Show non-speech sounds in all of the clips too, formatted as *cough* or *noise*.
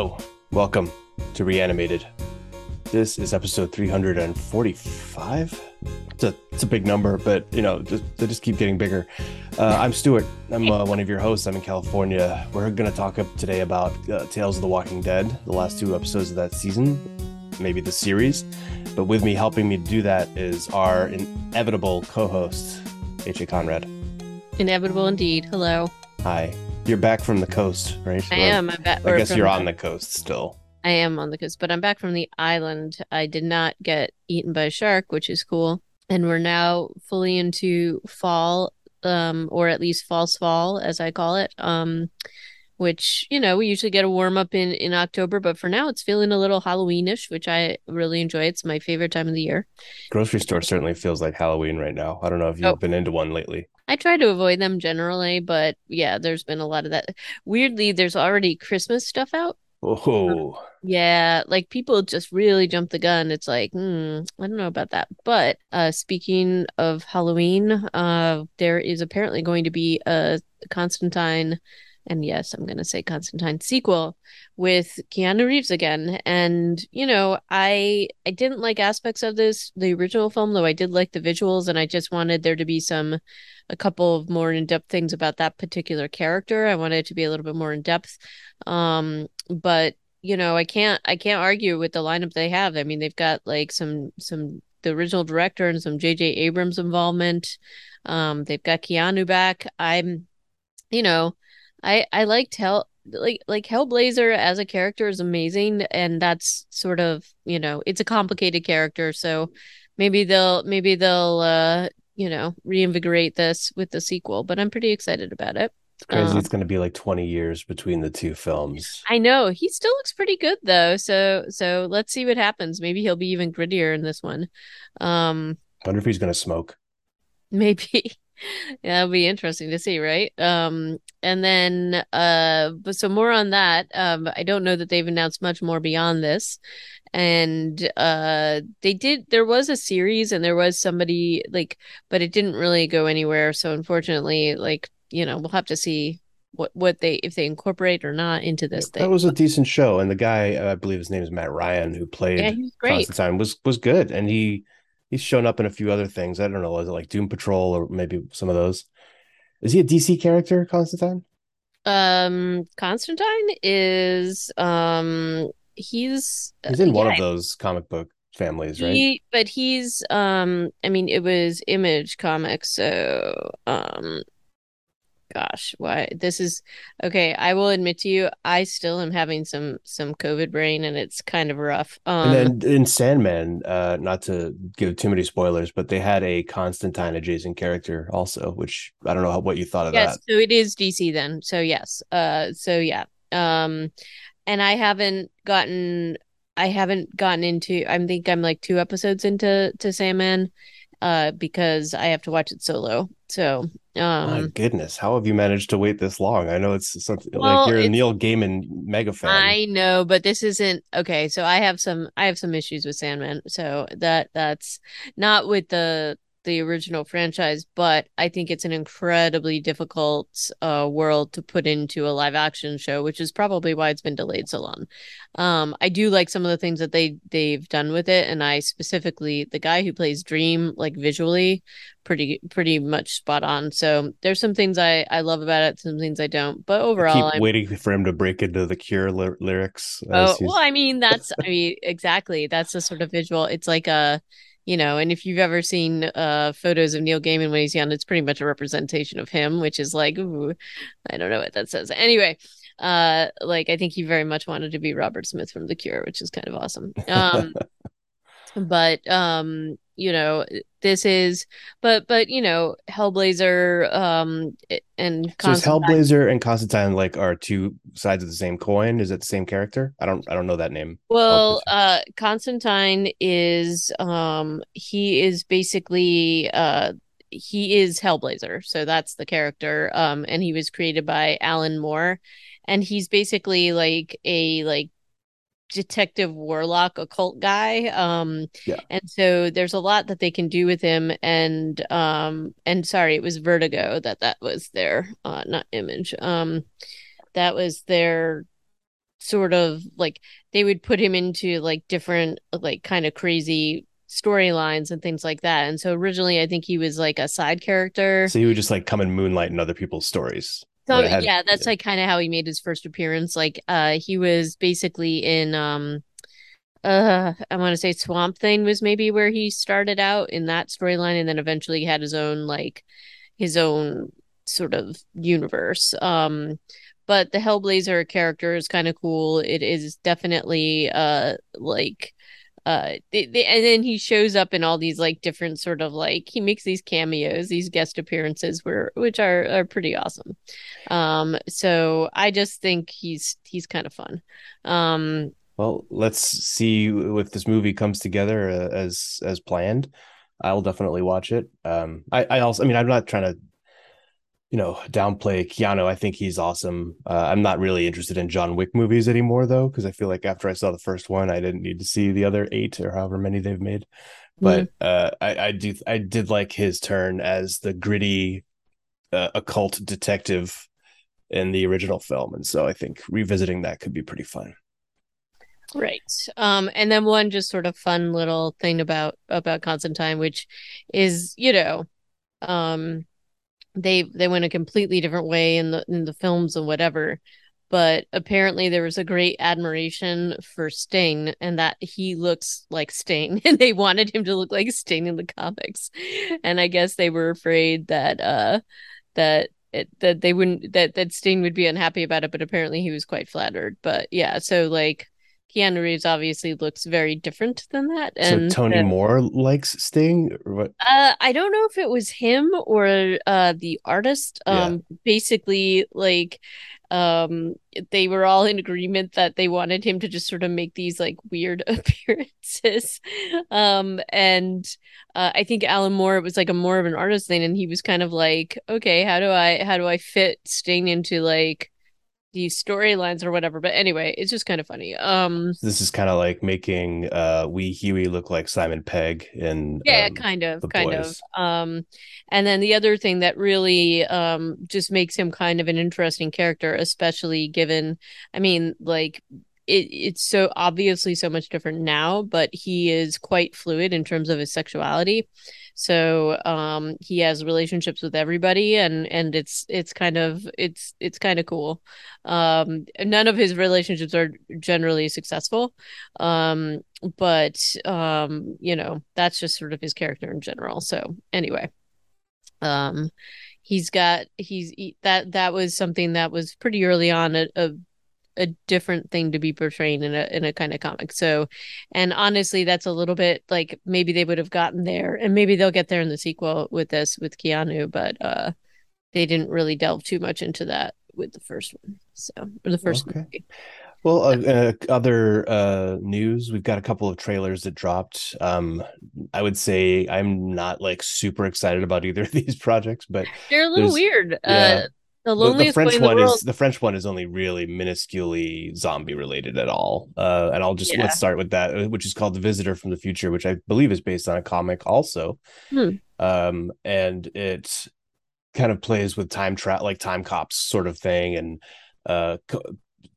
Hello, welcome to Reanimated. This is episode 345. It's a, it's a big number, but you know, just, they just keep getting bigger. Uh, I'm Stuart. I'm uh, one of your hosts. I'm in California. We're going to talk up today about uh, Tales of the Walking Dead, the last two episodes of that season, maybe the series. But with me helping me do that is our inevitable co host, H.A. Conrad. Inevitable indeed. Hello. Hi. You're back from the coast, right? I am. I'm back. I guess you're on the coast still. I am on the coast, but I'm back from the island. I did not get eaten by a shark, which is cool. And we're now fully into fall, um, or at least false fall, as I call it. Um, which you know we usually get a warm up in in October, but for now it's feeling a little Halloweenish, which I really enjoy. It's my favorite time of the year. Grocery store certainly feels like Halloween right now. I don't know if you've oh. been into one lately. I try to avoid them generally, but yeah, there's been a lot of that. Weirdly, there's already Christmas stuff out. Oh. Yeah, like people just really jump the gun. It's like, hmm, I don't know about that. But uh speaking of Halloween, uh there is apparently going to be a Constantine and yes, I'm going to say Constantine sequel with Keanu Reeves again. And you know, I I didn't like aspects of this the original film, though I did like the visuals, and I just wanted there to be some a couple of more in depth things about that particular character. I wanted it to be a little bit more in depth. Um, but you know, I can't I can't argue with the lineup they have. I mean, they've got like some some the original director and some J.J. Abrams involvement. Um, they've got Keanu back. I'm, you know, I I liked Hell like like Hellblazer as a character is amazing, and that's sort of you know it's a complicated character, so maybe they'll maybe they'll uh you know reinvigorate this with the sequel. But I'm pretty excited about it. It's crazy. Um, it's going to be like 20 years between the two films. I know. He still looks pretty good though. So so let's see what happens. Maybe he'll be even grittier in this one. Um I wonder if he's going to smoke. Maybe. *laughs* yeah, it'll be interesting to see, right? Um, and then, uh, but so more on that. Um, I don't know that they've announced much more beyond this, and uh, they did. There was a series, and there was somebody like, but it didn't really go anywhere. So unfortunately, like you know, we'll have to see what what they if they incorporate or not into this thing. That was a decent show, and the guy I believe his name is Matt Ryan who played yeah, Constantine was was good, and he he's shown up in a few other things. I don't know, is it like Doom Patrol or maybe some of those? Is he a DC character, Constantine? Um, Constantine is um he's he's in one of those comic book families, right? He, but he's um I mean it was Image Comics, so um gosh why this is okay i will admit to you i still am having some some covid brain and it's kind of rough. Um and then in sandman uh not to give too many spoilers but they had a constantine adjacent character also which i don't know how, what you thought of yes, that. so it is dc then so yes uh so yeah um and i haven't gotten i haven't gotten into i think i'm like two episodes into to sandman uh because i have to watch it solo so um, My goodness, how have you managed to wait this long? I know it's something well, like you're a Neil Gaiman mega fan. I know, but this isn't okay. So I have some I have some issues with Sandman. So that that's not with the the original franchise, but I think it's an incredibly difficult uh, world to put into a live action show, which is probably why it's been delayed so long. Um, I do like some of the things that they they've done with it, and I specifically the guy who plays Dream, like visually, pretty pretty much spot on. So there's some things I I love about it, some things I don't, but overall, I keep I'm, waiting for him to break into the Cure ly- lyrics. Oh well, I mean that's I mean exactly that's the sort of visual. It's like a you know, and if you've ever seen uh photos of Neil Gaiman when he's young, it's pretty much a representation of him, which is like, ooh, I don't know what that says. Anyway, uh, like I think he very much wanted to be Robert Smith from The Cure, which is kind of awesome. *laughs* Um, but um, you know this is but but you know hellblazer um and so is hellblazer and constantine like are two sides of the same coin? Is it the same character? I don't i don't know that name. Well uh constantine is um he is basically uh he is hellblazer. So that's the character um and he was created by alan moore. And he's basically like a like detective warlock occult guy um yeah. and so there's a lot that they can do with him and um and sorry it was vertigo that that was their uh not image um that was their sort of like they would put him into like different like kind of crazy storylines and things like that. And so originally I think he was like a side character. So he would just like come and moonlight in other people's stories. So had- yeah, that's like kind of how he made his first appearance. Like uh he was basically in um uh I want to say Swamp Thing was maybe where he started out in that storyline and then eventually had his own like his own sort of universe. Um but the Hellblazer character is kind of cool. It is definitely uh like uh they, they, and then he shows up in all these like different sort of like he makes these cameos these guest appearances where which are are pretty awesome um so i just think he's he's kind of fun um Well, let's see if this movie comes together uh, as as planned. I'll definitely watch it. Um, I, I also, I mean, I'm not trying to, you know, downplay Keanu. I think he's awesome. Uh, I'm not really interested in John Wick movies anymore, though, because I feel like after I saw the first one, I didn't need to see the other eight or however many they've made. But uh, I, I do, I did like his turn as the gritty uh, occult detective in the original film, and so I think revisiting that could be pretty fun. Right. Um, and then one just sort of fun little thing about about Constantine, which is, you know, um, they they went a completely different way in the in the films and whatever. But apparently there was a great admiration for Sting and that he looks like Sting *laughs* and they wanted him to look like Sting in the comics. And I guess they were afraid that uh that it, that they wouldn't that that Sting would be unhappy about it, but apparently he was quite flattered. But yeah, so like Keanu Reeves obviously looks very different than that. And so Tony uh, Moore likes Sting, or what? uh, I don't know if it was him or uh the artist. Yeah. Um, basically, like, um, they were all in agreement that they wanted him to just sort of make these like weird *laughs* appearances. Um, and uh, I think Alan Moore it was like a more of an artist thing, and he was kind of like, okay, how do I how do I fit Sting into like these storylines or whatever? But anyway, it's just kind of funny. Um. This is kind of like making uh Wee Hughie look like Simon Pegg and Yeah, um, kind of, kind of. Um, and then the other thing that really um just makes him kind of an interesting character, especially given, I mean, like it it's so obviously so much different now, but he is quite fluid in terms of his sexuality. So um he has relationships with everybody and and it's it's kind of it's it's kind of cool. Um none of his relationships are generally successful. Um but um you know that's just sort of his character in general so anyway um he's got he's he, that that was something that was pretty early on a, a a different thing to be portraying in a in a kind of comic so and honestly that's a little bit like maybe they would have gotten there and maybe they'll get there in the sequel with this with Keanu but uh they didn't really delve too much into that with the first one so or the first Okay. movie. Well, uh, uh, other uh, news, we've got a couple of trailers that dropped. Um, I would say I'm not like super excited about either of *laughs* these projects, but they're a little weird yeah. The the, the loneliest boy French the one is the French one is only really minusculely zombie related at all. Uh, and I'll just Yeah. let's start with that, uh, which is called The Visitor from the Future, which I believe is based on a comic also. Hmm. Um, and it kind of plays with time trap, like time cops sort of thing, and uh, co-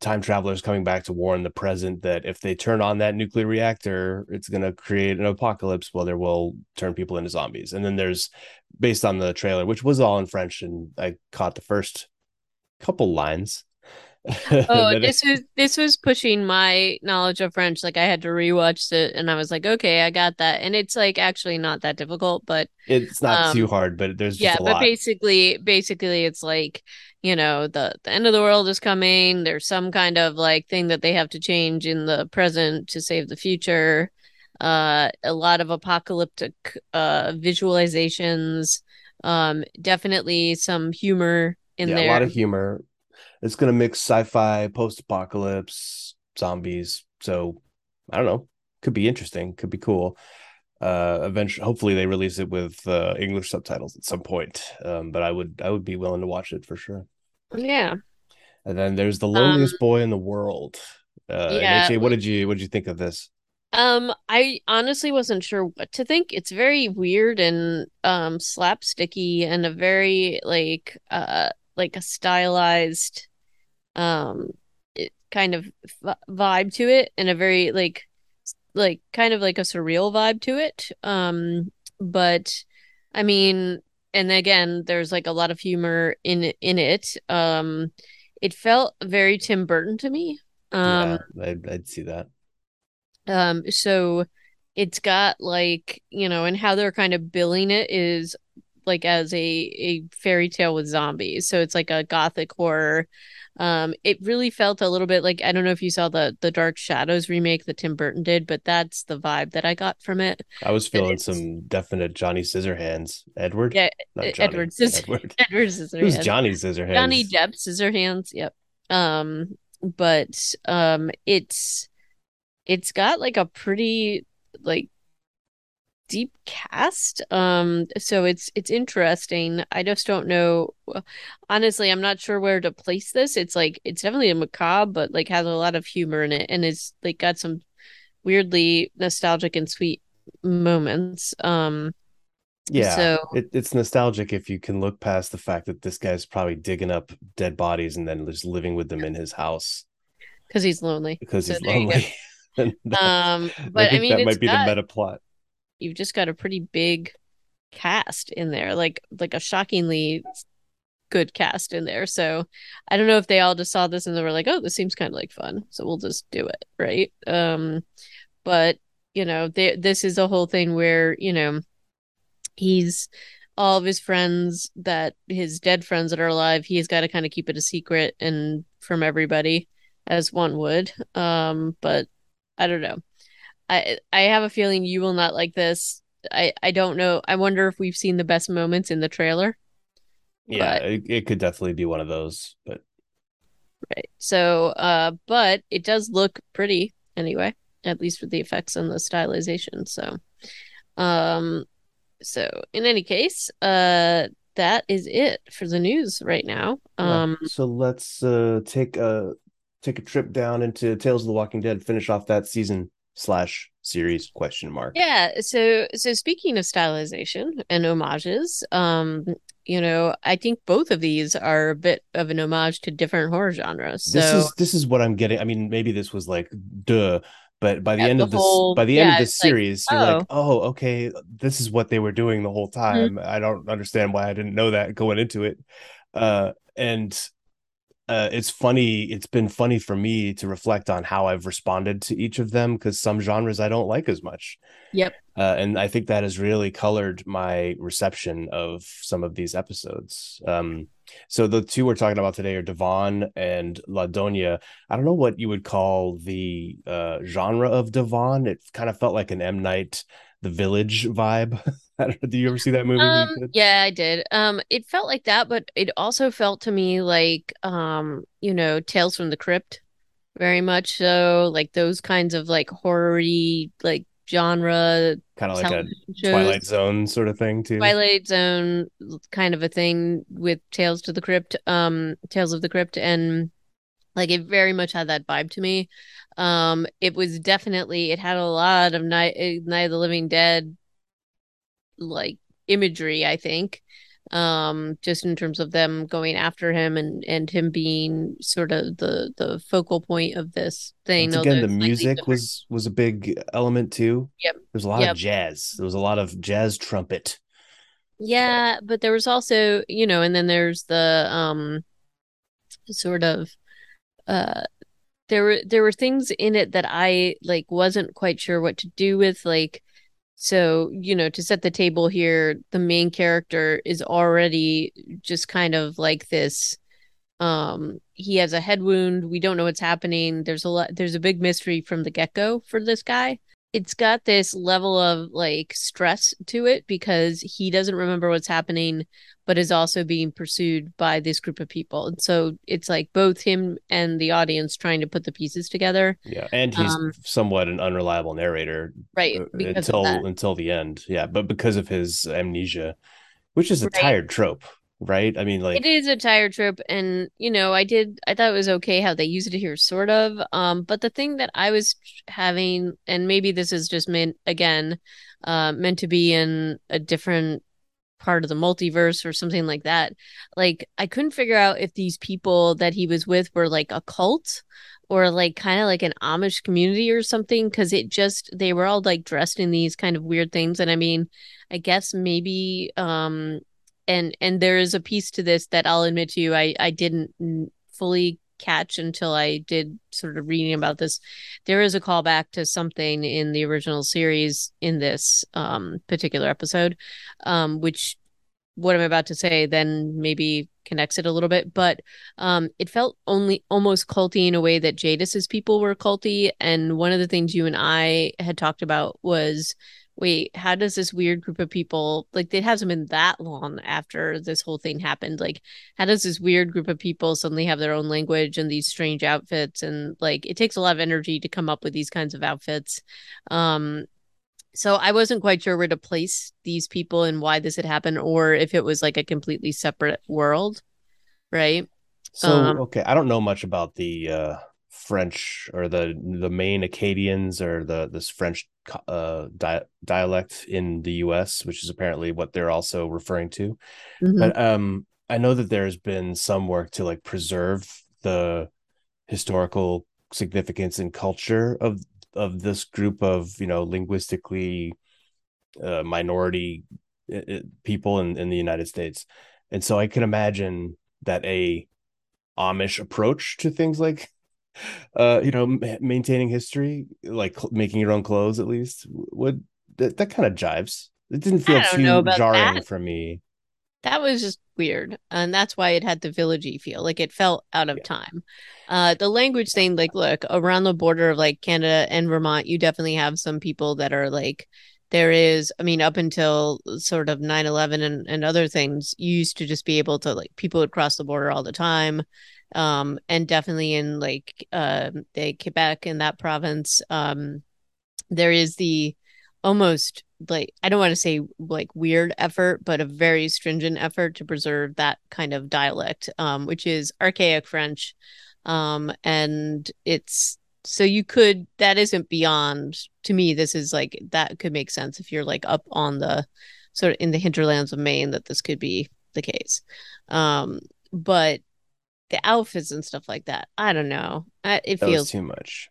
time travelers coming back to warn the present that if they turn on that nuclear reactor, it's going to create an apocalypse. Well, there will turn people into zombies. And then there's based on the trailer, which was all in French, and I caught the first couple lines. *laughs* Oh, this was this was pushing my knowledge of French. Like I had to rewatch it and I was like, okay, I got that. And it's like actually not that difficult, but it's not um, too hard, but there's just yeah, but basically basically it's like, you know, the the end of the world is coming. There's some kind of like thing that they have to change in the present to save the future. Uh a lot of apocalyptic uh visualizations. Um definitely some humor in yeah, there. a lot of humor. It's gonna mix sci-fi, post-apocalypse, zombies. So I don't know. Could be interesting. Could be cool. Uh, eventually, hopefully, they release it with uh, English subtitles at some point. Um, but I would, I would be willing to watch it for sure. Yeah. And then there's the loneliest boy in the world. Uh, Um, yeah, HA, what did you, what did you think of this? Um, I honestly wasn't sure what to think. It's very weird and um slapsticky and a very like uh like a stylized um kind of vibe to it and a very like like kind of like a surreal vibe to it um but i mean and again there's like a lot of humor in in it. Um it felt very tim burton to me. Um yeah, I'd, I'd see that. um so it's got like you know and how they're kind of billing it is like as a a fairy tale with zombies. So it's like a gothic horror um, it really felt a little bit like I don't know if you saw the the Dark Shadows remake that Tim Burton did, but that's the vibe that I got from it. I was feeling some definite Johnny Scissorhands. Edward, yeah, Johnny, Edward, Scissor- Edward, *laughs* Edward Scissorhands. Who's Johnny Scissorhands? Johnny Depp Scissorhands. Yep. Um, but um, it's it's got like a pretty like deep cast um so it's it's interesting. I just don't know honestly i'm not sure where to place this. It's like it's definitely a macabre but like has a lot of humor in it and it's like got some weirdly nostalgic and sweet moments um yeah so it, it's nostalgic if you can look past the fact that this guy's probably digging up dead bodies and then just living with them in his house. Because he's lonely. Because so he's lonely. *laughs* Um but i, I mean that might be got, the meta plot you've just got a pretty big cast in there, like like a shockingly good cast in there. So I don't know if they all just saw this and they were like, "Oh, this seems kind of like fun, so we'll just do it," right? Um, but you know, they, this is a whole thing where you know he's all of his friends that his dead friends that are alive he's got to kind of keep it a secret and from everybody as one would um but i don't know I I have a feeling you will not like this. I I don't know. I wonder if we've seen the best moments in the trailer. Yeah, but... it, it could definitely be one of those, but right. So, uh, but it does look pretty anyway, at least with the effects and the stylization. So, um, so in any case, uh, that is it for the news right now. Um, yeah. so let's uh take a take a trip down into Tales of the Walking Dead, finish off that season slash series question mark yeah so so speaking of stylization and homages um you know i think both of these are a bit of an homage to different horror genres so... this is this is what i'm getting i mean maybe this was like duh but by the yeah, end the of this whole, by the yeah, end of this series like, you're oh. like oh okay this is what they were doing the whole mm-hmm. time mm-hmm. i don't understand why i didn't know that going into it uh and uh, it's funny. It's been funny for me to reflect on how I've responded to each of them because some genres I don't like as much. Yep. Uh, and I think that has really colored my reception of some of these episodes. Um, so the two we're talking about today are Devon and La Doña. I don't know what you would call the uh, genre of Devon. It kind of felt like an M Night The Village vibe. *laughs* *laughs* Do you ever see that movie? Um, yeah, I did. Um, it felt like that, but it also felt to me like, um, you know, Tales from the Crypt, very much so. Like those kinds of like horror like genre, kind of like a shows. Twilight Zone sort of thing too. Twilight Zone kind of a thing with Tales to the Crypt, um, Tales of the Crypt, and like it very much had that vibe to me. Um, it was definitely it had a lot of Night Night of the Living Dead like imagery, I think. Um, just in terms of them going after him and and him being sort of the the focal point of this thing. Once again, the music was was a big element too. Yep. There's a lot yep. of jazz. There was a lot of jazz trumpet. Yeah, but there was also, you know, and then there's the um sort of uh there were there were things in it that I like wasn't quite sure what to do with like so, you know, to set the table here, the main character is already just kind of like this um he has a head wound. We don't know what's happening. There's a lot there's a big mystery from the get-go for this guy it's got this level of like stress to it because he doesn't remember what's happening but is also being pursued by this group of people. And so it's like both him and the audience trying to put the pieces together. Yeah and he's um, somewhat an unreliable narrator right until until the end. Yeah but because of his amnesia which is a right. tired trope right? I mean, like it is a tired trope, and you know, I did I thought it was okay how they used it here, sort of. Um, but the thing that I was having, and maybe this is just meant again, uh, meant to be in a different part of the multiverse or something like that. Like I couldn't figure out if these people that he was with were like a cult or like kind of like an Amish community or something because it just they were all like dressed in these kind of weird things and I mean I guess maybe um and and there is a piece to this that I'll admit to you I I didn't fully catch until I did sort of reading about this. There is a callback to something in the original series in this um, particular episode, um, which what I'm about to say then maybe connects it a little bit, but um, it felt only almost culty in a way that Jadis's people were culty. And one of the things you and I had talked about was wait, how does this weird group of people like it hasn't been that long after this whole thing happened? Like, how does this weird group of people suddenly have their own language and these strange outfits? And like it takes a lot of energy to come up with these kinds of outfits. Um so I wasn't quite sure where to place these people and why this had happened, or if it was like a completely separate world, right? So um, okay, I don't know much about the uh French or the the Maine Acadians or the this French uh, di- dialect in the U.S., which is apparently what they're also referring to. Mm-hmm. But um, I know that there's been some work to like preserve the historical significance and culture of of this group of you know linguistically uh, minority uh, people in, in the United States, and so I can imagine that a Amish approach to things like uh you know maintaining history like cl- making your own clothes at least would that, that kind of jives it didn't feel too jarring that. for me that was just weird and that's why it had the villagey feel like it felt out of yeah. time uh the language thing like look around the border of like canada and vermont you definitely have some people that are like there is i mean up until sort of 9-11 and, and other things you used to just be able to like people would cross the border all the time um, and definitely in like uh, the Quebec in that province, um, there is the almost like I don't want to say like weird effort, but a very stringent effort to preserve that kind of dialect, um, which is archaic French, um, and it's so you could that isn't beyond to me. This is like that could make sense if you're like up on the sort of in the hinterlands of Maine that this could be the case. Um, but the outfits and stuff like that. I don't know. I, it that feels too much.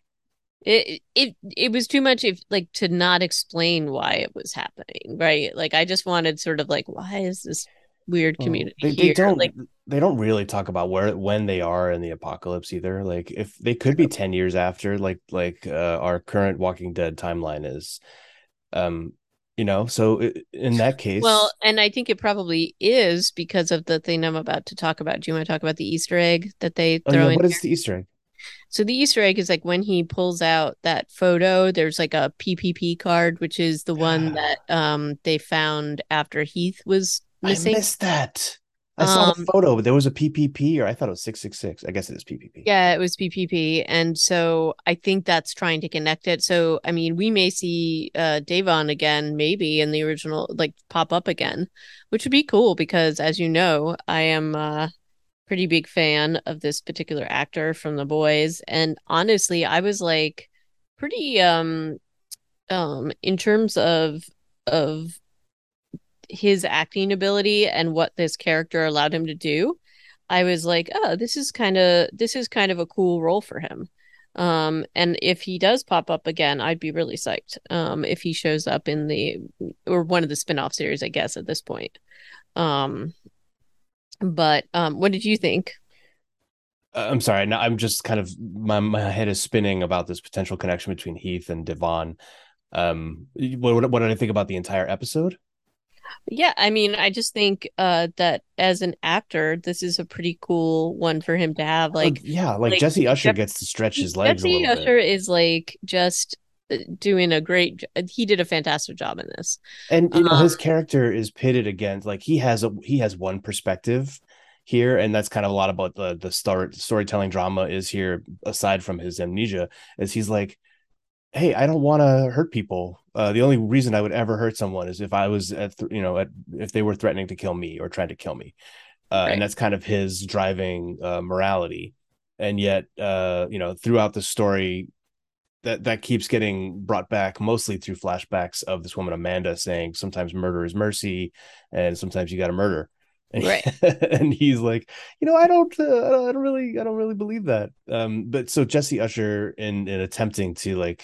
It it it was too much if like to not explain why it was happening, right? Like I just wanted sort of like why is this weird community well, they, they, don't like they don't really talk about where when they are in the apocalypse either like if they could be 10 years after like like uh, our current walking dead timeline is um you know so in that case well and i think it probably is because of the thing i'm about to talk about. Do you want to talk about the easter egg that they throw oh, yeah. in what is the easter egg? So the easter egg is like when he pulls out that photo there's like a ppp card which is the one *gasps* that um they found after heath was missing. i missed that I saw um, the photo, but there was a PPP, or I thought it was six six six. I guess it is PPP. Yeah, it was PPP, and so I think that's trying to connect it. So I mean, we may see uh Devon again, maybe in the original, like pop up again, which would be cool because, as you know, I am a pretty big fan of this particular actor from The Boys, and honestly, I was like pretty um um in terms of of his acting ability and what this character allowed him to do, I was like, oh, this is kind of this is kind of a cool role for him. Um, and if he does pop up again, I'd be really psyched. Um, if he shows up in the or one of the spin-off series, I guess at this point. Um, but um, what did you think? Uh, I'm sorry. I'm just kind of my my head is spinning about this potential connection between Heath and Devon. Um, what what did I think about the entire episode? Yeah, I mean, I just think uh that as an actor, this is a pretty cool one for him to have. Like, yeah, like, like Jesse Usher Jeff- gets to stretch his legs. Jesse Usher bit. is like just uh, doing a great. He did a fantastic job in this, and you know um, his character is pitted against like he has a he has one perspective here and that's kind of a lot about the the story storytelling drama is here aside from his amnesia is he's like hey i don't want to hurt people uh, the only reason i would ever hurt someone is if i was at th- you know at, if they were threatening to kill me or trying to kill me uh, right. and that's kind of his driving uh, morality and yet uh, you know throughout the story that that keeps getting brought back mostly through flashbacks of this woman Amanda saying sometimes murder is mercy and sometimes you got to murder. And, Right. *laughs* and he's like, you know, I don't, uh, I don't, I don't really, I don't really believe that. Um, but so Jesse Usher in in attempting to like,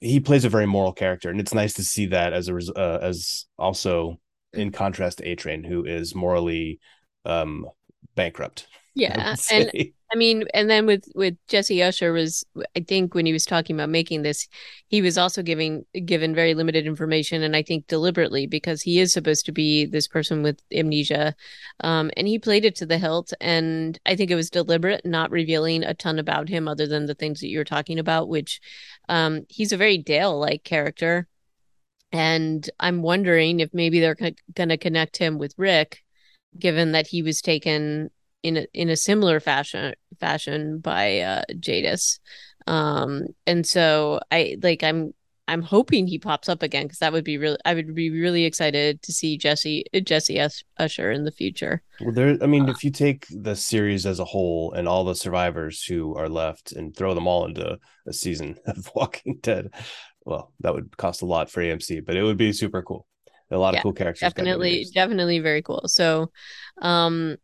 he plays a very moral character, and it's nice to see that as a res- uh, as also in contrast to A Train, who is morally um bankrupt. Yeah. *laughs* And. I mean, and then with with Jesse Usher was I think when he was talking about making this, he was also giving given very limited information, and I think deliberately because he is supposed to be this person with amnesia, um, and he played it to the hilt, and I think it was deliberate, not revealing a ton about him other than the things that you're talking about, which um, he's a very Dale like character, and I'm wondering if maybe they're going to connect him with Rick, given that he was taken in a, in a similar fashion fashion by uh, Jadis. Um, and so I like I'm I'm hoping he pops up again because that would be really I would be really excited to see Jesse Jesse Us- Usher in the future. Well, there. I mean, if you take the series as a whole and all the survivors who are left and throw them all into a season *laughs* of Walking Dead, well, that would cost a lot for AMC, but it would be super cool. A lot Yeah, of cool characters. Definitely, definitely very cool. So, um,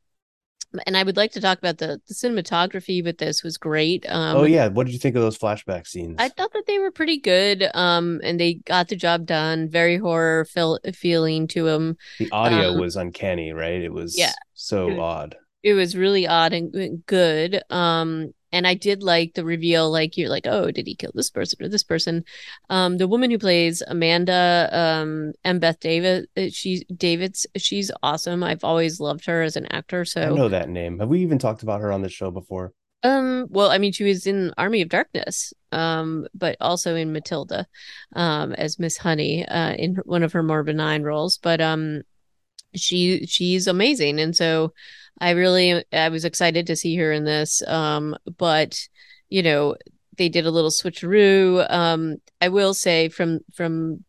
and I would like to talk about the the cinematography with this was great. Um, oh yeah, what did you think of those flashback scenes? I thought that they were pretty good. Um, and they got the job done. Very horror feel feeling to them. the audio um, was uncanny, right? It was yeah. so It odd. It was really odd and good. Um, and I did like the reveal. Like you're like, oh, did he kill this person or this person? Um, the woman who plays Amanda, um, Embeth Davidtz, she's Davidtz. She's awesome. I've always loved her as an actor. So I know that name. Have we even talked about her on the show before? Um, well, I mean, she was in Army of Darkness, um, but also in Matilda, um, as Miss Honey, uh, in one of her more benign roles. But um, she she's amazing, and so I really I was excited to see her in this. Um, but you know, they did a little switcheroo. Um, I will say from from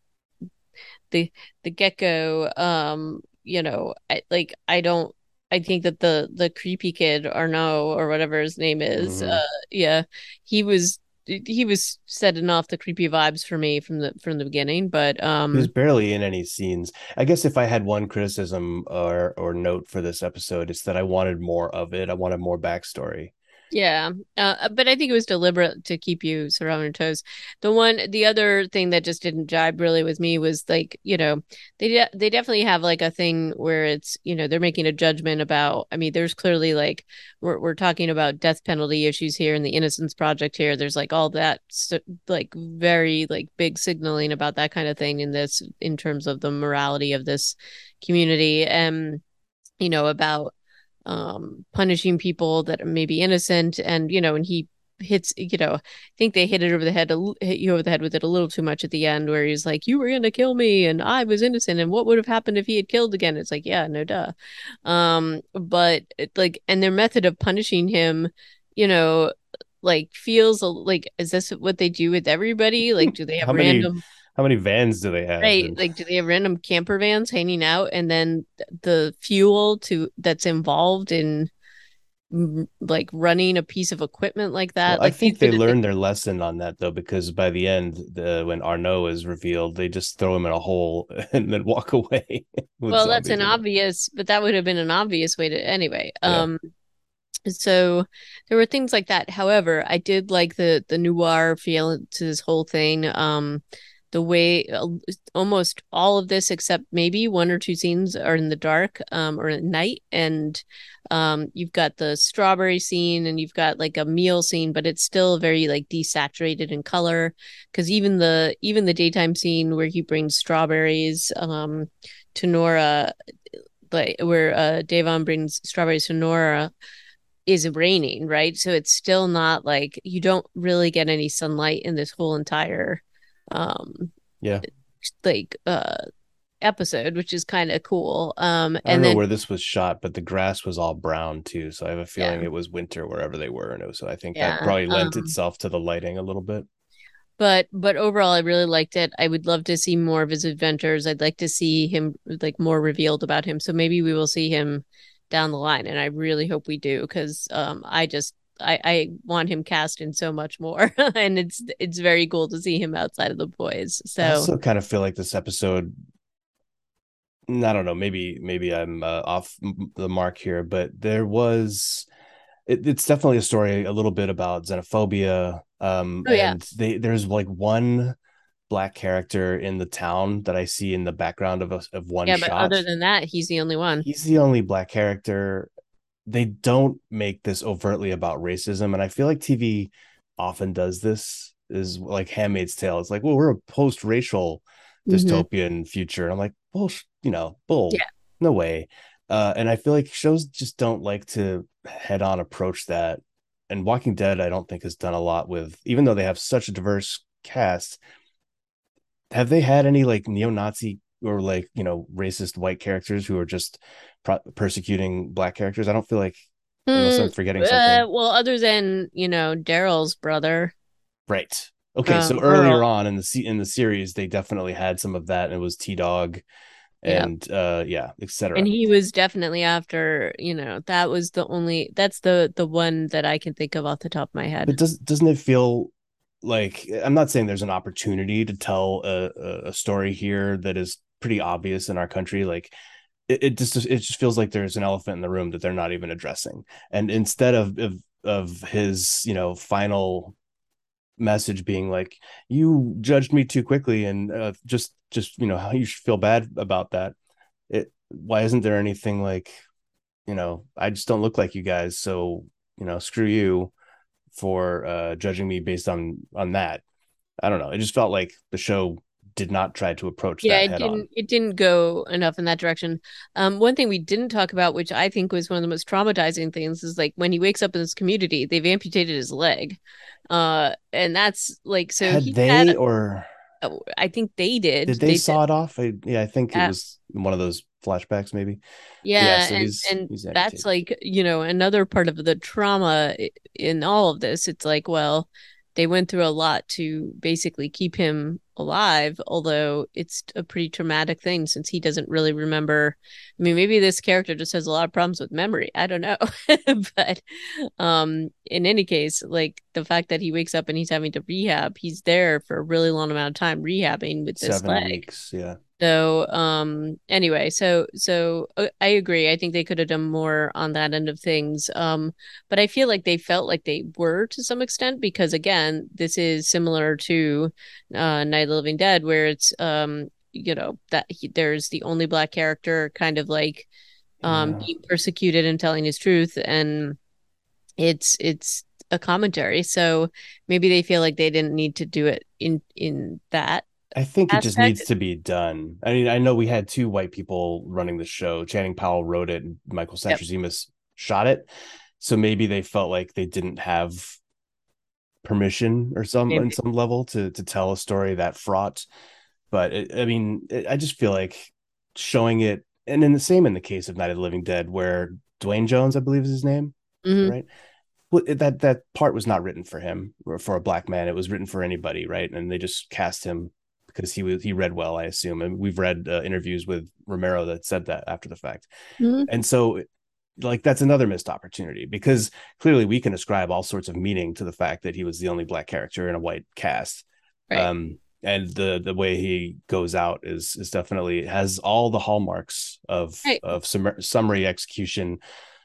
the the get go, um, you know, I, like I don't. I think that the the creepy kid Arnaud or whatever his name is, Mhm. uh, yeah, he was he was setting off the creepy vibes for me from the from the beginning. But He was um, barely in any scenes. I guess if I had one criticism or or note for this episode, it's that I wanted more of it. I wanted more backstory. Yeah, uh, but I think it was deliberate to keep you sort of on your toes. The one, the other thing that just didn't jibe really with me was like, you know, they de they definitely have like a thing where it's, you know, they're making a judgment about. I mean, there's clearly like we're we're talking about death penalty issues here and the Innocence Project here. There's like all that like very like big signaling about that kind of thing in this in terms of the morality of this community and you know about um punishing people that may be innocent. And you know and he hits you know i think they hit it over the head hit you over the head with it a little too much at the end where he's like you were gonna kill me and i was innocent and what would have happened if he had killed again? It's like yeah no duh. Um but like and their method of punishing him you know like feels like is this what they do with everybody? Like do they have How many random how many vans do they have? Right, And- like do they have random camper vans hanging out and then the fuel to that's involved in like running a piece of equipment like that? Well, I think they learned their lesson on that though, because by the end, the when Arnaud is revealed, they just throw him in a hole *laughs* and then walk away. *laughs* well that's an obvious but that would have been an obvious way to anyway Yeah. um so there were things like that however i did like the the noir feel to this whole thing um the way uh, almost all of this except maybe one or two scenes are in the dark um or at night and um you've got the strawberry scene and you've got like a meal scene but it's still very like desaturated in color because even the even the daytime scene where he brings strawberries um to Nora, like where uh Devon brings strawberries to Nora, is raining, right? So it's still not like you don't really get any sunlight in this whole entire um Yeah. like uh episode, which is kind of cool. Um I don't and know then where this was shot, but the grass was all brown too. So I have a feeling Yeah. it was winter wherever they were. And it was, so I think Yeah, that probably lent um, itself to the lighting a little bit. but but overall I really liked it. I would love to see more of his adventures. I'd like to see him like more revealed about him. So maybe we will see him down the line and I really hope we do cuz um I just I, I want him cast in so much more, *laughs* and it's it's very cool to see him outside of the boys. So I also kind of feel like this episode. I don't know. Maybe maybe I'm uh, off the mark here, but there was. It, it's definitely a story a little bit about xenophobia. Um, Oh, yeah. and they there's like one black character in the town that I see in the background of a, of one yeah, shot. but other than that, he's the only one. he's the only black character. They don't make this overtly about racism, and I feel like TV often does this. Is like Handmaid's Tale. It's like, well, we're a post-racial Mhm. dystopian future. And I'm like, bull, you know, bull. Yeah. No way. Uh, and I feel like shows just don't like to head-on approach that. And Walking Dead, I don't think has done a lot with, even though they have such a diverse cast. Have they had any like neo-Nazi or like you know racist white characters who are just pro- persecuting black characters? I don't feel like unless I'm Hmm, forgetting uh, something. well, other than you know Daryl's brother. Right. Okay, so Um, earlier Earl. on in the in the series, they definitely had some of that, and it was T Dog, Yeah. and uh, yeah, etc. And he was definitely after, you know, that was the only that's the the one that I can think of off the top of my head. But does doesn't it feel like I'm not saying there's an opportunity to tell a, a story here that is pretty obvious in our country, like. It, it just it just feels like there's an elephant in the room that they're not even addressing, and instead of of of his you know final message being like you judged me too quickly and uh, just just you know how you should feel bad about that it why isn't there anything like you know i just don't look like you guys so you know screw you for uh judging me based on on that i don't know it just felt like the show did not try to approach Yeah, that it didn't on it didn't go enough in that direction. Um, one thing we didn't talk about, which I think was one of the most traumatizing things, is like when he wakes up in this community, they've amputated his leg. Uh, and that's like so had he they had or oh, I think they did. did they, saw it off I, yeah i think it was one of those flashbacks maybe Yeah, so and he's- and he's that's like, you know, another part of the trauma in all of this. It's like, well, they went through a lot to basically keep him alive, although it's a pretty traumatic thing since he doesn't really remember. I mean, maybe this character just has a lot of problems with memory. I don't know. *laughs* But um in any case, like the fact that he wakes up and he's having to rehab, he's there for a really long amount of time rehabbing with this seven leg. weeks yeah So, um, anyway, so so uh, I agree. I think they could have done more on that end of things. Um, but I feel like they felt like they were to some extent because again, this is similar to uh Night of the Living Dead, where it's um, you know, that he, there's the only black character kind of like um Yeah. being persecuted and telling his truth, and it's it's a commentary. So maybe they feel like they didn't need to do it in in that. I think it just needs to be done. I mean, I know we had two white people running the show. Channing Powell wrote it, and Michael Yep. Sanchez shot it. So maybe they felt like they didn't have permission or some Maybe. on some level to to tell a story that fraught. But it, I mean, it, I just feel like showing it, and in the same in the case of Night of the Living Dead, where Duane Jones, I believe is his name, Mhm. right? Well, that that part was not written for him or for a black man. It was written for anybody, right? And they just cast him because he was he read well, I assume. And we've read uh, interviews with Romero that said that after the fact. Mhm. And so, like that's another missed opportunity because clearly we can ascribe all sorts of meaning to the fact that he was the only black character in a white cast. Right. Um, and the the way he goes out is is definitely has all the hallmarks of Right. of sum- summary execution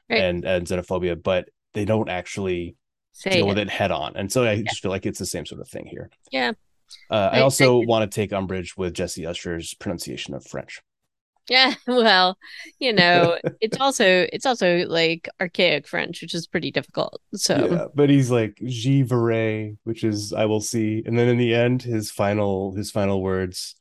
Right. and and xenophobia, but they don't actually Say deal it. with it head on. And so I just feel like it's the same sort of thing here. Yeah. Uh, I I- also I- want to take umbrage with Jesse Usher's pronunciation of French. *laughs* Yeah, well, you know, *laughs* it's also it's also like archaic French, which is pretty difficult. So Yeah, but he's like "j'y verrai," which is "I will see," and then in the end, his final his final words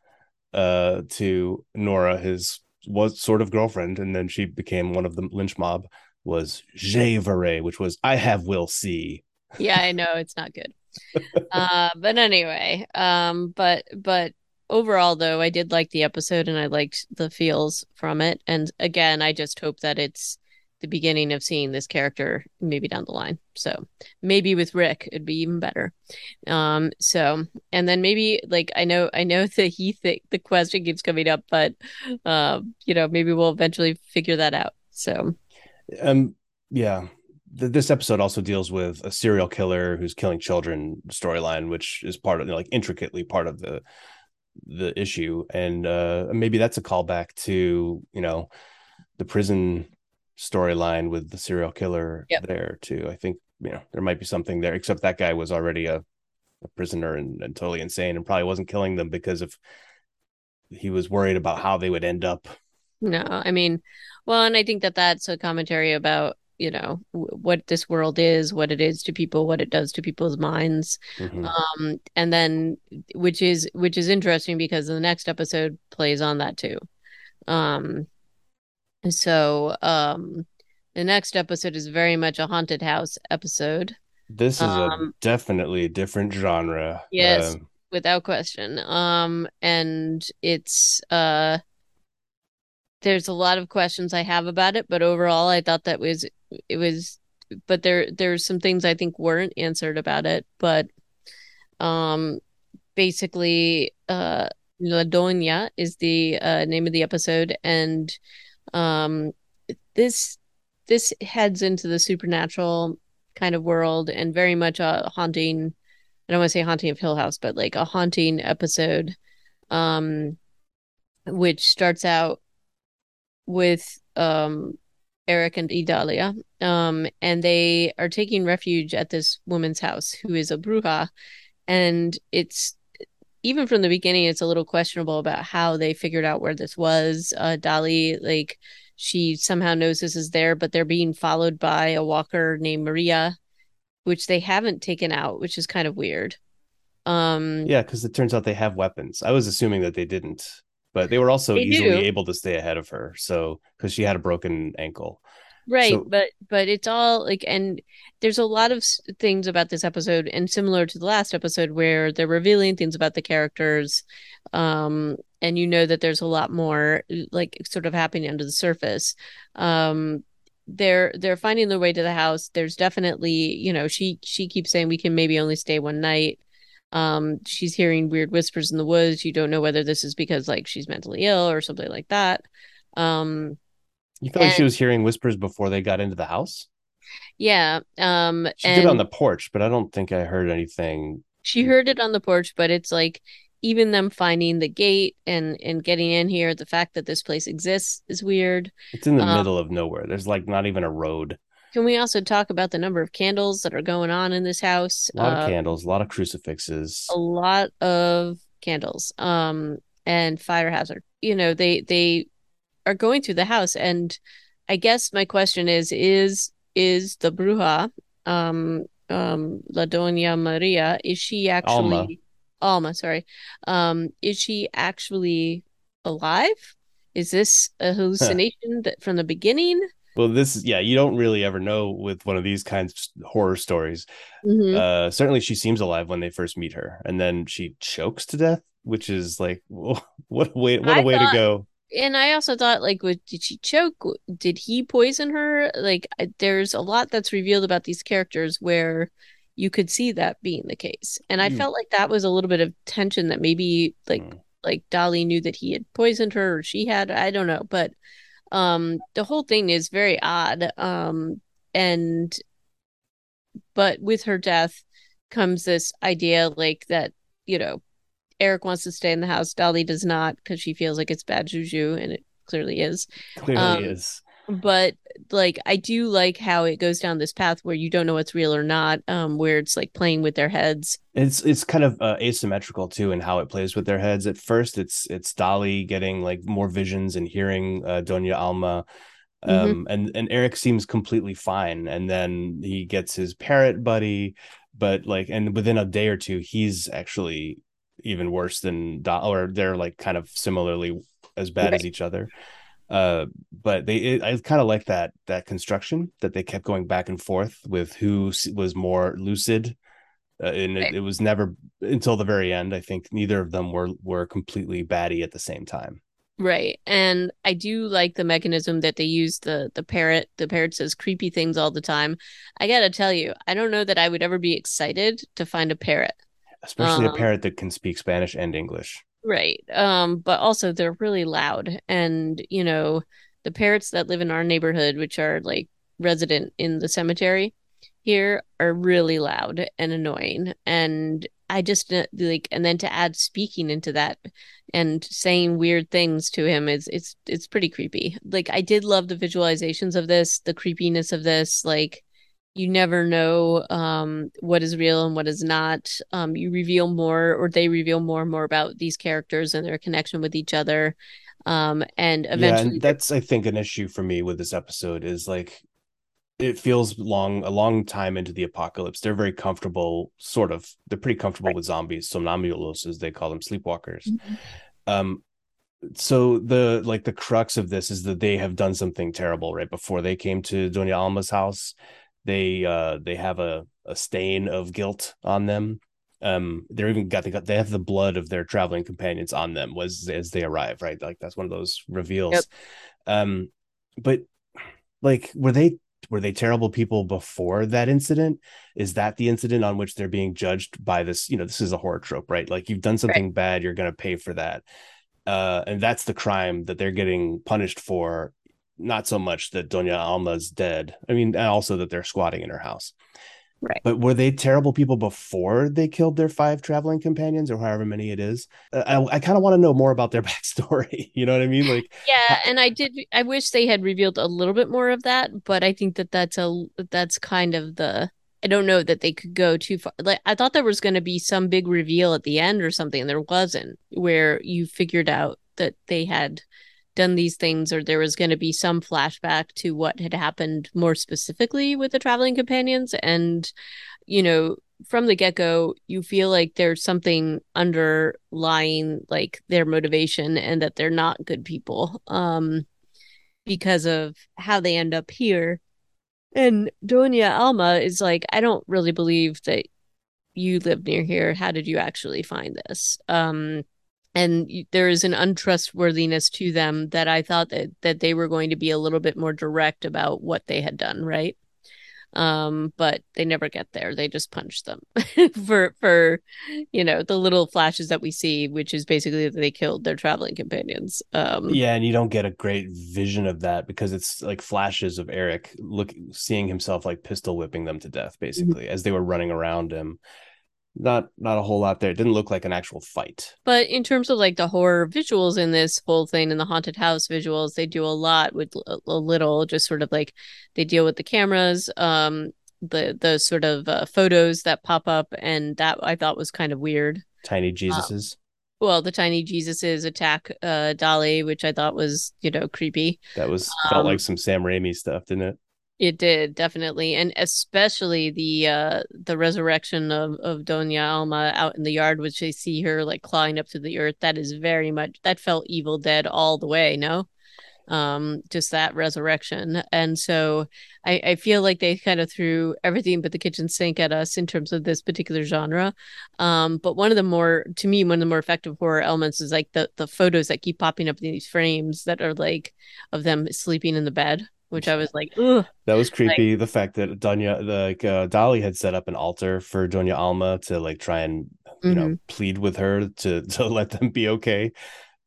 uh, to Nora, his was sort of girlfriend, and then she became one of the lynch mob. Was "je verrai," which was "I have will see." yeah, I *laughs* know it's not good. Uh, but anyway, um, but but overall though, I did like the episode and I liked the feels from it. And again, I just hope that it's the beginning of seeing this character maybe down the line. So maybe with Rick, it'd be even better. Um, so and then maybe like I know I know *laughs* that he think the question keeps coming up, but uh, you know, maybe we'll eventually figure that out. So Um, yeah, th- this episode also deals with a serial killer who's killing children storyline, which is part of like intricately part of the the issue, and uh, maybe that's a callback to you know the prison storyline with the serial killer Yep. there too. I think you know there might be something there, except that guy was already a, a prisoner and, and totally insane, and probably wasn't killing them because of he was worried about how they would end up. No, I mean, well, and I think that that's a commentary about, you know, w- what this world is, what it is to people, what it does to people's minds. Mhm. Um, and then which is which is interesting because the next episode plays on that too. Um, so um the next episode is very much a haunted house episode. This is a Um, definitely a different genre. Yes. Um, without question. Um, and it's uh there's a lot of questions I have about it, but overall I thought that was it was but there there's some things I think weren't answered about it, but um basically uh La Doña is the uh name of the episode and um this this heads into the supernatural kind of world and very much a haunting I don't want to say haunting of Hill House, but like a haunting episode, um, which starts out with um Eric and Idalia, um, and they are taking refuge at this woman's house who is a bruja, and it's even from the beginning, it's a little questionable about how they figured out where this was. Uh, Dolly, like, she somehow knows this is there, but they're being followed by a walker named Maria, which they haven't taken out, which is kind of weird. Um, yeah, because it turns out they have weapons. I was assuming that they didn't, but they were also They easily do. able to stay ahead of her. So because she had a broken ankle. Right, So- but but it's all like, and there's a lot of things about this episode, and similar to the last episode, where they're revealing things about the characters, um, and you know that there's a lot more like sort of happening under the surface. Um, they're they're finding their way to the house. There's definitely, you know, she she keeps saying we can maybe only stay one night. Um, she's hearing weird whispers in the woods. You don't know whether this is because like she's mentally ill or something like that. Um, You feel like she was hearing whispers before they got into the house? yeah. Um, She and did on the porch, but I don't think I heard anything. She heard it on the porch, but it's like even them finding the gate and and getting in here, the fact that this place exists is weird. It's in the Um, middle of nowhere. There's like not even a road. Can we also talk about the number of candles that are going on in this house? A lot Uh, of candles, a lot of crucifixes. a lot of candles. Um, and fire hazard. You know, they they are going through the house, and I guess my question is: is is the bruja, um, um, La Doña Maria, is she actually Alma. Alma, sorry. Um, is she actually alive? Is this a hallucination that from the beginning? Well, this is yeah, you don't really ever know with one of these kinds of horror stories. Mhm. Uh certainly she seems alive when they first meet her, and then she chokes to death, which is like *laughs* what a way what a I way thought- to go. And I also thought, like, what, did she choke? Did he poison her? Like, there's a lot that's revealed about these characters where you could see that being the case. And I You- felt like that was a little bit of tension that maybe, like, Mm. like Dolly knew that he had poisoned her or she had. I don't know, but um, the whole thing is very odd. Um, and but with her death comes this idea, like that, you know, Eric wants to stay in the house. Dolly does not because she feels like it's bad juju, and it clearly is. Clearly um, is. But like, I do like how it goes down this path where you don't know what's real or not, um, where it's like playing with their heads. It's it's kind of uh, asymmetrical too in how it plays with their heads. At first, it's it's Dolly getting like more visions and hearing uh, Doña Alma, um, and and Eric seems completely fine, and then he gets his parrot buddy, but like, and within a day or two, he's actually even worse than Do- or they're like kind of similarly as bad as each other. Uh, but they, it, I kind of like that that construction that they kept going back and forth with who was more lucid uh, and it, Right. it was never until the very end. I think neither of them were were completely batty at the same time. Right. And I do like the mechanism that they use the the parrot. The parrot says creepy things all the time. I gotta tell you, I don't know that I would ever be excited to find a parrot. Especially a Um, parrot that can speak Spanish and English. Right. Um, but also they're really loud. And, you know, the parrots that live in our neighborhood, which are like resident in the cemetery here are really loud and annoying and i just like and then to add speaking into that and saying weird things to him is it's it's pretty creepy like i did love the visualizations of this the creepiness of this like you never know um, what is real and what is not. Um, you reveal more, or they reveal more and more about these characters and their connection with each other. Um, and eventually, yeah, and that's I think an issue for me with this episode is like it feels long a long time into the apocalypse. They're very comfortable, sort of. They're pretty comfortable right. with zombies, somnambulos as they call them, sleepwalkers. Mm-hmm. Um, so the like the crux of this is that they have done something terrible right before they came to Doña Alma's house they uh they have a, a stain of guilt on them. Um they're even got they got they have the blood of their traveling companions on them was as they arrive right? Like that's one of those reveals. Yep. um but like were they were they terrible people before that incident? Is that the incident on which they're being judged by this you know this is a horror trope right? Like you've done something right. bad you're going to pay for that. Uh and that's the crime that they're getting punished for not so much that Doña Alma's dead. I mean, and also that they're squatting in her house. Right. But were they terrible people before they killed their five traveling companions or however many it is? Uh, I, I kind of want to know more about their *laughs* backstory. you know what I mean? Like, yeah. And I did, I wish they had revealed a little bit more of that, but I think that that's a, that's kind of the, I don't know that they could go too far. Like, I thought there was going to be some big reveal at the end or something. And there wasn't, where you figured out that they had done these things or there was going to be some flashback to what had happened more specifically with the traveling companions. And you know from the get-go you feel like there's something underlying like their motivation and that they're not good people um because of how they end up here. And Doña Alma is like I don't really believe that you live near here. How did you actually find this? Um and there is an untrustworthiness to them that I thought that that they were going to be a little bit more direct about what they had done, right? Um, but they never get there. They just punch them *laughs* for for you know the little flashes that we see, which is basically that they killed their traveling companions. Um, yeah, and you don't get a great vision of that because it's like flashes of Eric look seeing himself like pistol whipping them to death, mm-hmm. basically, mm-hmm. as they were running around him not not a whole lot there. It didn't look like an actual fight. But in terms of like the horror visuals in this whole thing and the haunted house visuals, they do a lot with a little just sort of like they deal with the cameras, um the the sort of uh, photos that pop up and that I thought was kind of weird. Tiny Jesuses. Um, well, the tiny Jesuses attack uh Dolly, which I thought was, you know, creepy. That was felt um, like some Sam Raimi stuff, didn't it? It did definitely, and especially the uh the resurrection of of Doña Alma out in the yard, which they see her like clawing up to the earth. That is very much that felt Evil Dead all the way. No, um, just that resurrection, and so I I feel like they kind of threw everything but the kitchen sink at us in terms of this particular genre. Um, but one of the more to me one of the more effective horror elements is like the the photos that keep popping up in these frames that are like of them sleeping in the bed which I was like, *laughs* Ugh. That was creepy. Like, the fact that Donya, like uh, Dolly, had set up an altar for Doña Alma to like try and you mm-hmm. know plead with her to *laughs* to let them be okay.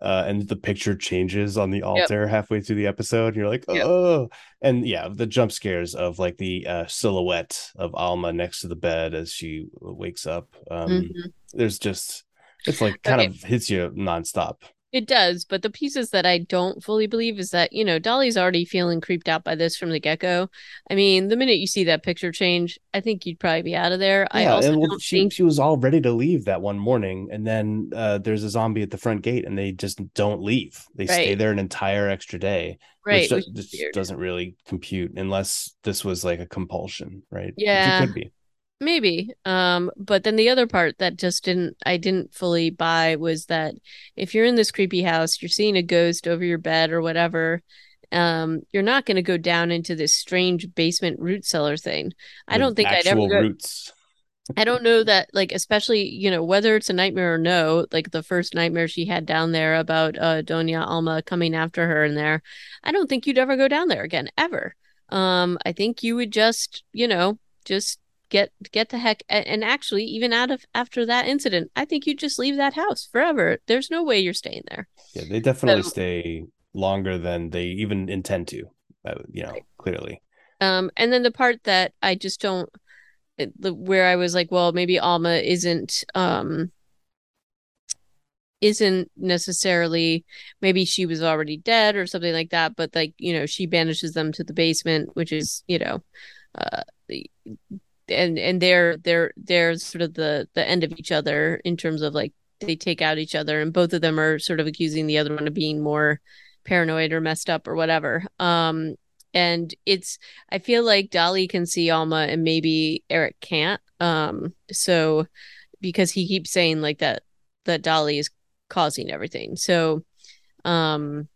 Uh, and the picture changes on the altar yep. halfway through the episode. And you're like, oh, yep. and yeah, the jump scares of like the uh, silhouette of Alma next to the bed as she wakes up. Um, mm-hmm. There's just, it's like kind okay. of hits you nonstop. It does, but the pieces that I don't fully believe is that, you know, Dolly's already feeling creeped out by this from the get go. I mean, the minute you see that picture change, I think you'd probably be out of there. Yeah, I also and well, she, think... she was all ready to leave that one morning, and then uh, there's a zombie at the front gate, and they just don't leave. They right. stay there an entire extra day. Right. Which, which just doesn't really compute unless this was like a compulsion, right? Yeah. Which it could be. Maybe. Um, but then the other part that just didn't I didn't fully buy was that if you're in this creepy house, you're seeing a ghost over your bed or whatever, um, you're not going to go down into this strange basement root cellar thing. I don't think I'd ever go. Roots. I don't know that, like, especially you know whether it's a nightmare or no. Like the first nightmare she had down there about uh, Doña Alma coming after her in there. I don't think you'd ever go down there again, ever. Um, I think you would just, you know, just get get the heck and actually even out of after that incident i think you just leave that house forever. There's no way you're staying there. Yeah they definitely so, stay longer than they even intend to uh, you know right. clearly. Um, and then the part that I just don't, the where I was like, well, maybe Alma isn't um isn't necessarily maybe she was already dead or something like that but like you know she banishes them to the basement which is you know uh and and they're they're they're sort of the the end of each other in terms of like they take out each other and both of them are sort of accusing the other one of being more paranoid or messed up or whatever um and it's i feel like dolly can see alma and maybe eric can't um so because he keeps saying like that that dolly is causing everything. So um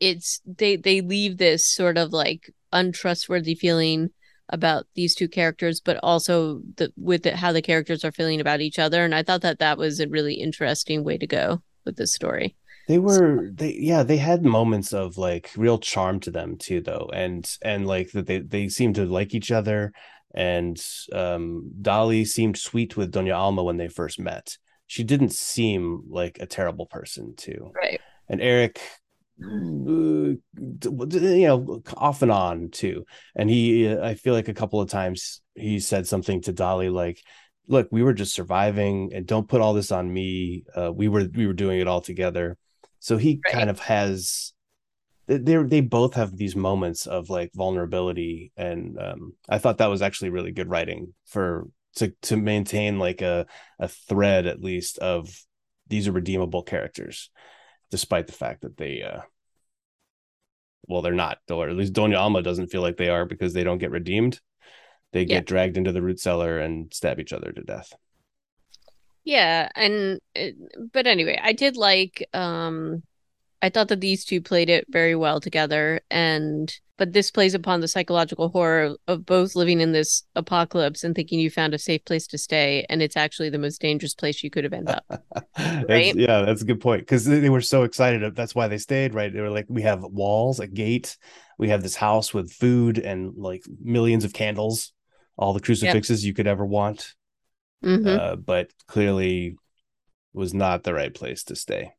it's they they leave this sort of like untrustworthy feeling about these two characters but also the with it, how the characters are feeling about each other. And i thought that that was a really interesting way to go with this story. They were they yeah they had moments of like real charm to them too though. And and like that they they seemed to like each other. And um dolly seemed sweet with doña alma when they first met. She didn't seem like a terrible person too. Right. And Eric, you know, off and on too. And he, I feel like a couple of times he said something to Dolly like, "Look, we were just surviving, and don't put all this on me. Uh, we were we were doing it all together." So he right. kind of has they they both have these moments of like vulnerability and um, i thought that was actually really good writing for to to maintain like a a thread at least of these are redeemable characters, despite the fact that they uh well they're not or at least Doña Alma doesn't feel like they are because they don't get redeemed. They get yeah. dragged into the root cellar and stab each other to death. Yeah, and but anyway, I did like um I thought that these two played it very well together and but this plays upon the psychological horror of both living in this apocalypse and thinking you found a safe place to stay and it's actually the most dangerous place you could have ended up *laughs* right yeah that's a good point because they were so excited that's why they stayed right they were like we have walls a gate we have this house with food and like millions of candles all the crucifixes yep. you could ever want mm-hmm. uh, but clearly was not the right place to stay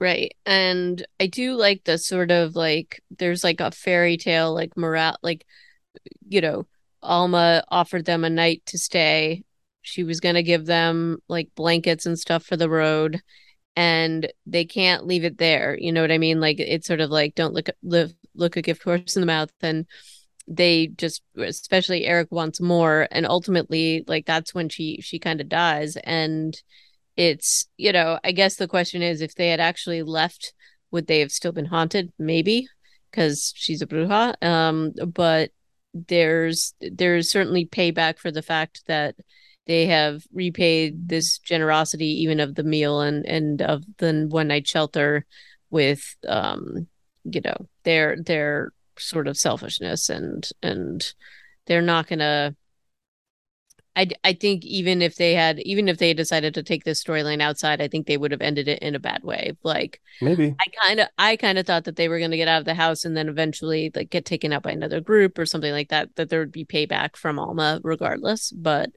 Right. And I do like the sort of like there's like a fairy tale like morale like you know, Alma offered them a night to stay. She was going to give them like blankets and stuff for the road and they can't leave it there. You know what I mean? Like it's sort of like don't look live look a gift horse in the mouth and they just especially Eric wants more and ultimately like that's when she she kind of dies and it's you know i guess the question is if they had actually left would they have still been haunted? Maybe because she's a bruja. Um but there's there's certainly payback for the fact that they have repaid this generosity even of the meal and and of the one night shelter with um you know their their sort of selfishness and and they're not gonna I, I think even if they had even if they had decided to take this storyline outside, I think they would have ended it in a bad way. Like maybe I kind of I kind of thought that they were going to get out of the house and then eventually like get taken out by another group or something like that. That there would be payback from Alma regardless. But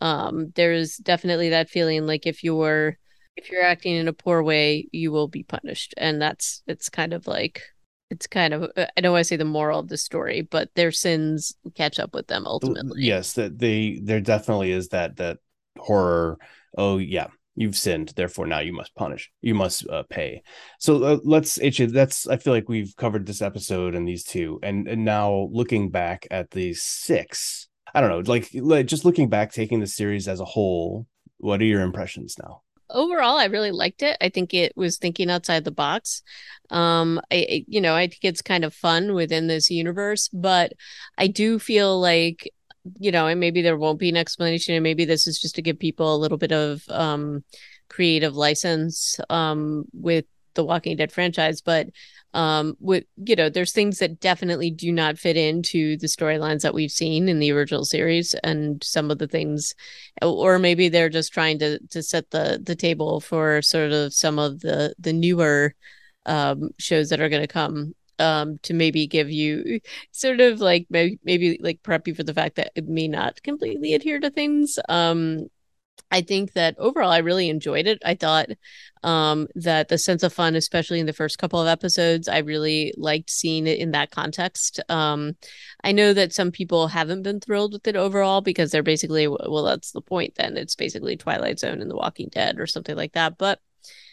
um, there's definitely that feeling like if you're if you're acting in a poor way, you will be punished, and that's it's kind of like it's kind of uh, I don't want to say the moral of the story, but their sins catch up with them ultimately. Yes, that they there definitely is that that horror. Oh yeah, you've sinned, therefore now you must punish. You must uh, pay. So uh, let's H. That's I feel like we've covered this episode and these two, and and now looking back at these six. I don't know, like, like just looking back, taking the series as a whole. What are your impressions now? Overall i really liked it. I think it was thinking outside the box. Um i you know i think it's kind of fun within this universe but i do feel like you know and maybe there won't be an explanation and maybe this is just to give people a little bit of um creative license um with the walking dead franchise but um with you know there's things that definitely do not fit into the storylines that we've seen in the original series and some of the things or maybe they're just trying to to set the the table for sort of some of the the newer um shows that are going to come um to maybe give you sort of like maybe maybe like prep you for the fact that it may not completely adhere to things. Um I think that overall I really enjoyed it. I thought um, that the sense of fun, especially in the first couple of episodes, I really liked seeing it in that context. Um, I know that some people haven't been thrilled with it overall because they're basically, well, that's the point then. It's basically Twilight Zone and The Walking Dead or something like that. But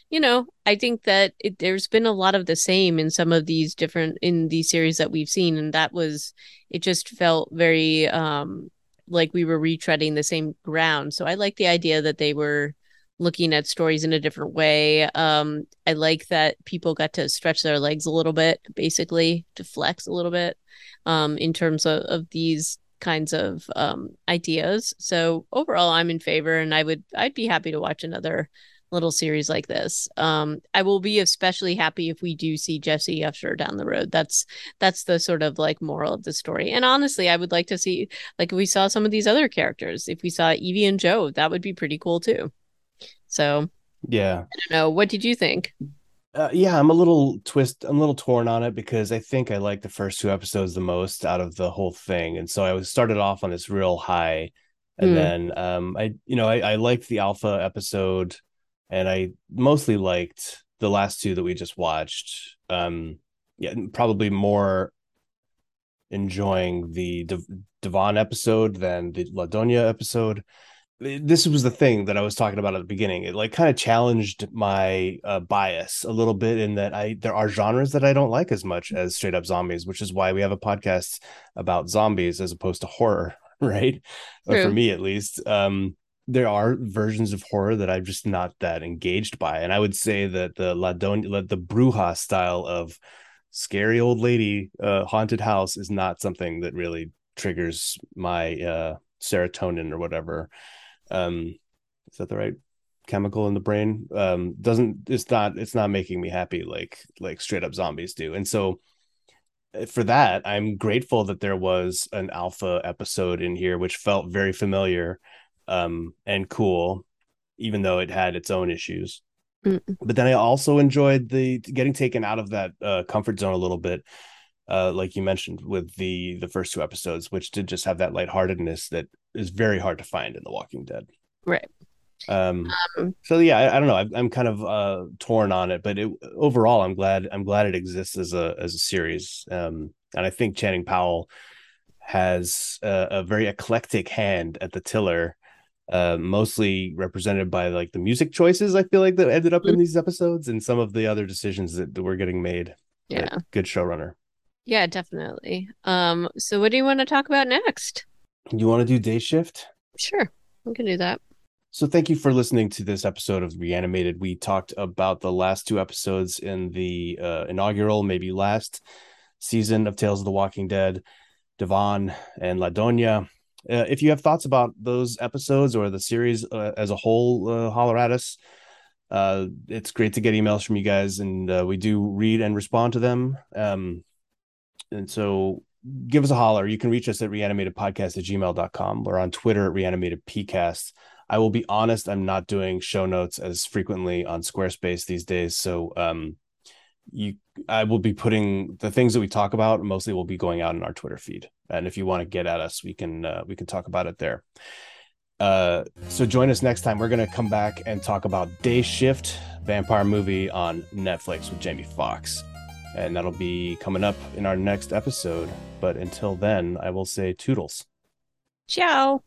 you know, I think that it, there's been a lot of the same in some of these different in these series that we've seen, and that was it. Just felt very um like we were retreading the same ground. So I like the idea that they were looking at stories in a different way. Um, I like that people got to stretch their legs a little bit, basically to flex a little bit um, in terms of, of these kinds of um, ideas. So overall, I'm in favor, and I would I'd be happy to watch another little series like this. Um, I will be especially happy if we do see Jessie Usher down the road. That's that's the sort of like moral of the story. And honestly, I would like to see like if we saw some of these other characters. If we saw Evie and Joe, that would be pretty cool too. So yeah, I don't know. What did you think? Uh, yeah, I'm a little twist. I'm a little torn on it because I think I like the first two episodes the most out of the whole thing, and so I was started off on this real high, and mm. then um, I, you know, I, I liked the alpha episode and I mostly liked the last two that we just watched. Um, yeah, probably more enjoying the Devon episode than the La Doña episode. This was the thing that I was talking about at the beginning. It like kind of challenged my uh, bias a little bit in that I there are genres that I don't like as much as straight up zombies, which is why we have a podcast about zombies as opposed to horror, *laughs* right? for me at least. Um, there are versions of horror that I'm just not that engaged by. And I would say that the La Doña, the Bruja style of scary old lady uh, haunted house is not something that really triggers my uh, serotonin or whatever. Um, is that the right chemical in the brain? Um, doesn't it's not it's not making me happy like like straight up zombies do. And so uh, for that, I'm grateful that there was an alpha episode in here, which felt very familiar um, and cool, even though it had its own issues. Mm. But then I also enjoyed the getting taken out of that uh, comfort zone a little bit, uh, like you mentioned with the the first two episodes, which did just have that lightheartedness that is very hard to find in The Walking Dead. Right. Um, um so yeah, I, I don't know. I, am kind of uh, torn on it, but it, overall, I'm glad. I'm glad it exists as a as a series. Um, and I think Channing Powell has a, a very eclectic hand at the tiller uh, mostly represented by like the music choices I feel like that ended up mm-hmm. in these episodes and some of the other decisions that, that were getting made. Yeah. Good showrunner. Yeah, definitely. Um, so what do you want to talk about next? You want to do day shift? Sure. We can do that. So thank you for listening to this episode of Reanimated. We talked about the last two episodes in the uh, inaugural, maybe last season of Tales of the Walking Dead, Devon and La Doña. Uh, if you have thoughts about those episodes or the series uh, as a whole, uh, holler at us. Uh, it's great to get emails from you guys, and uh, we do read and respond to them. Um, and so give us a holler. You can reach us at reanimatedpodcast at gmail.com or on Twitter at reanimatedpcast. I will be honest, I'm not doing show notes as frequently on Squarespace these days. So um, you I will be putting the things that we talk about mostly will be going out in our Twitter feed. And if you want to get at us, we can uh, we can talk about it there. Uh, so join us next time. We're gonna come back and talk about Day Shift, vampire movie on Netflix with Jamie Foxx, and that'll be coming up in our next episode. But until then, I will say toodles. Ciao.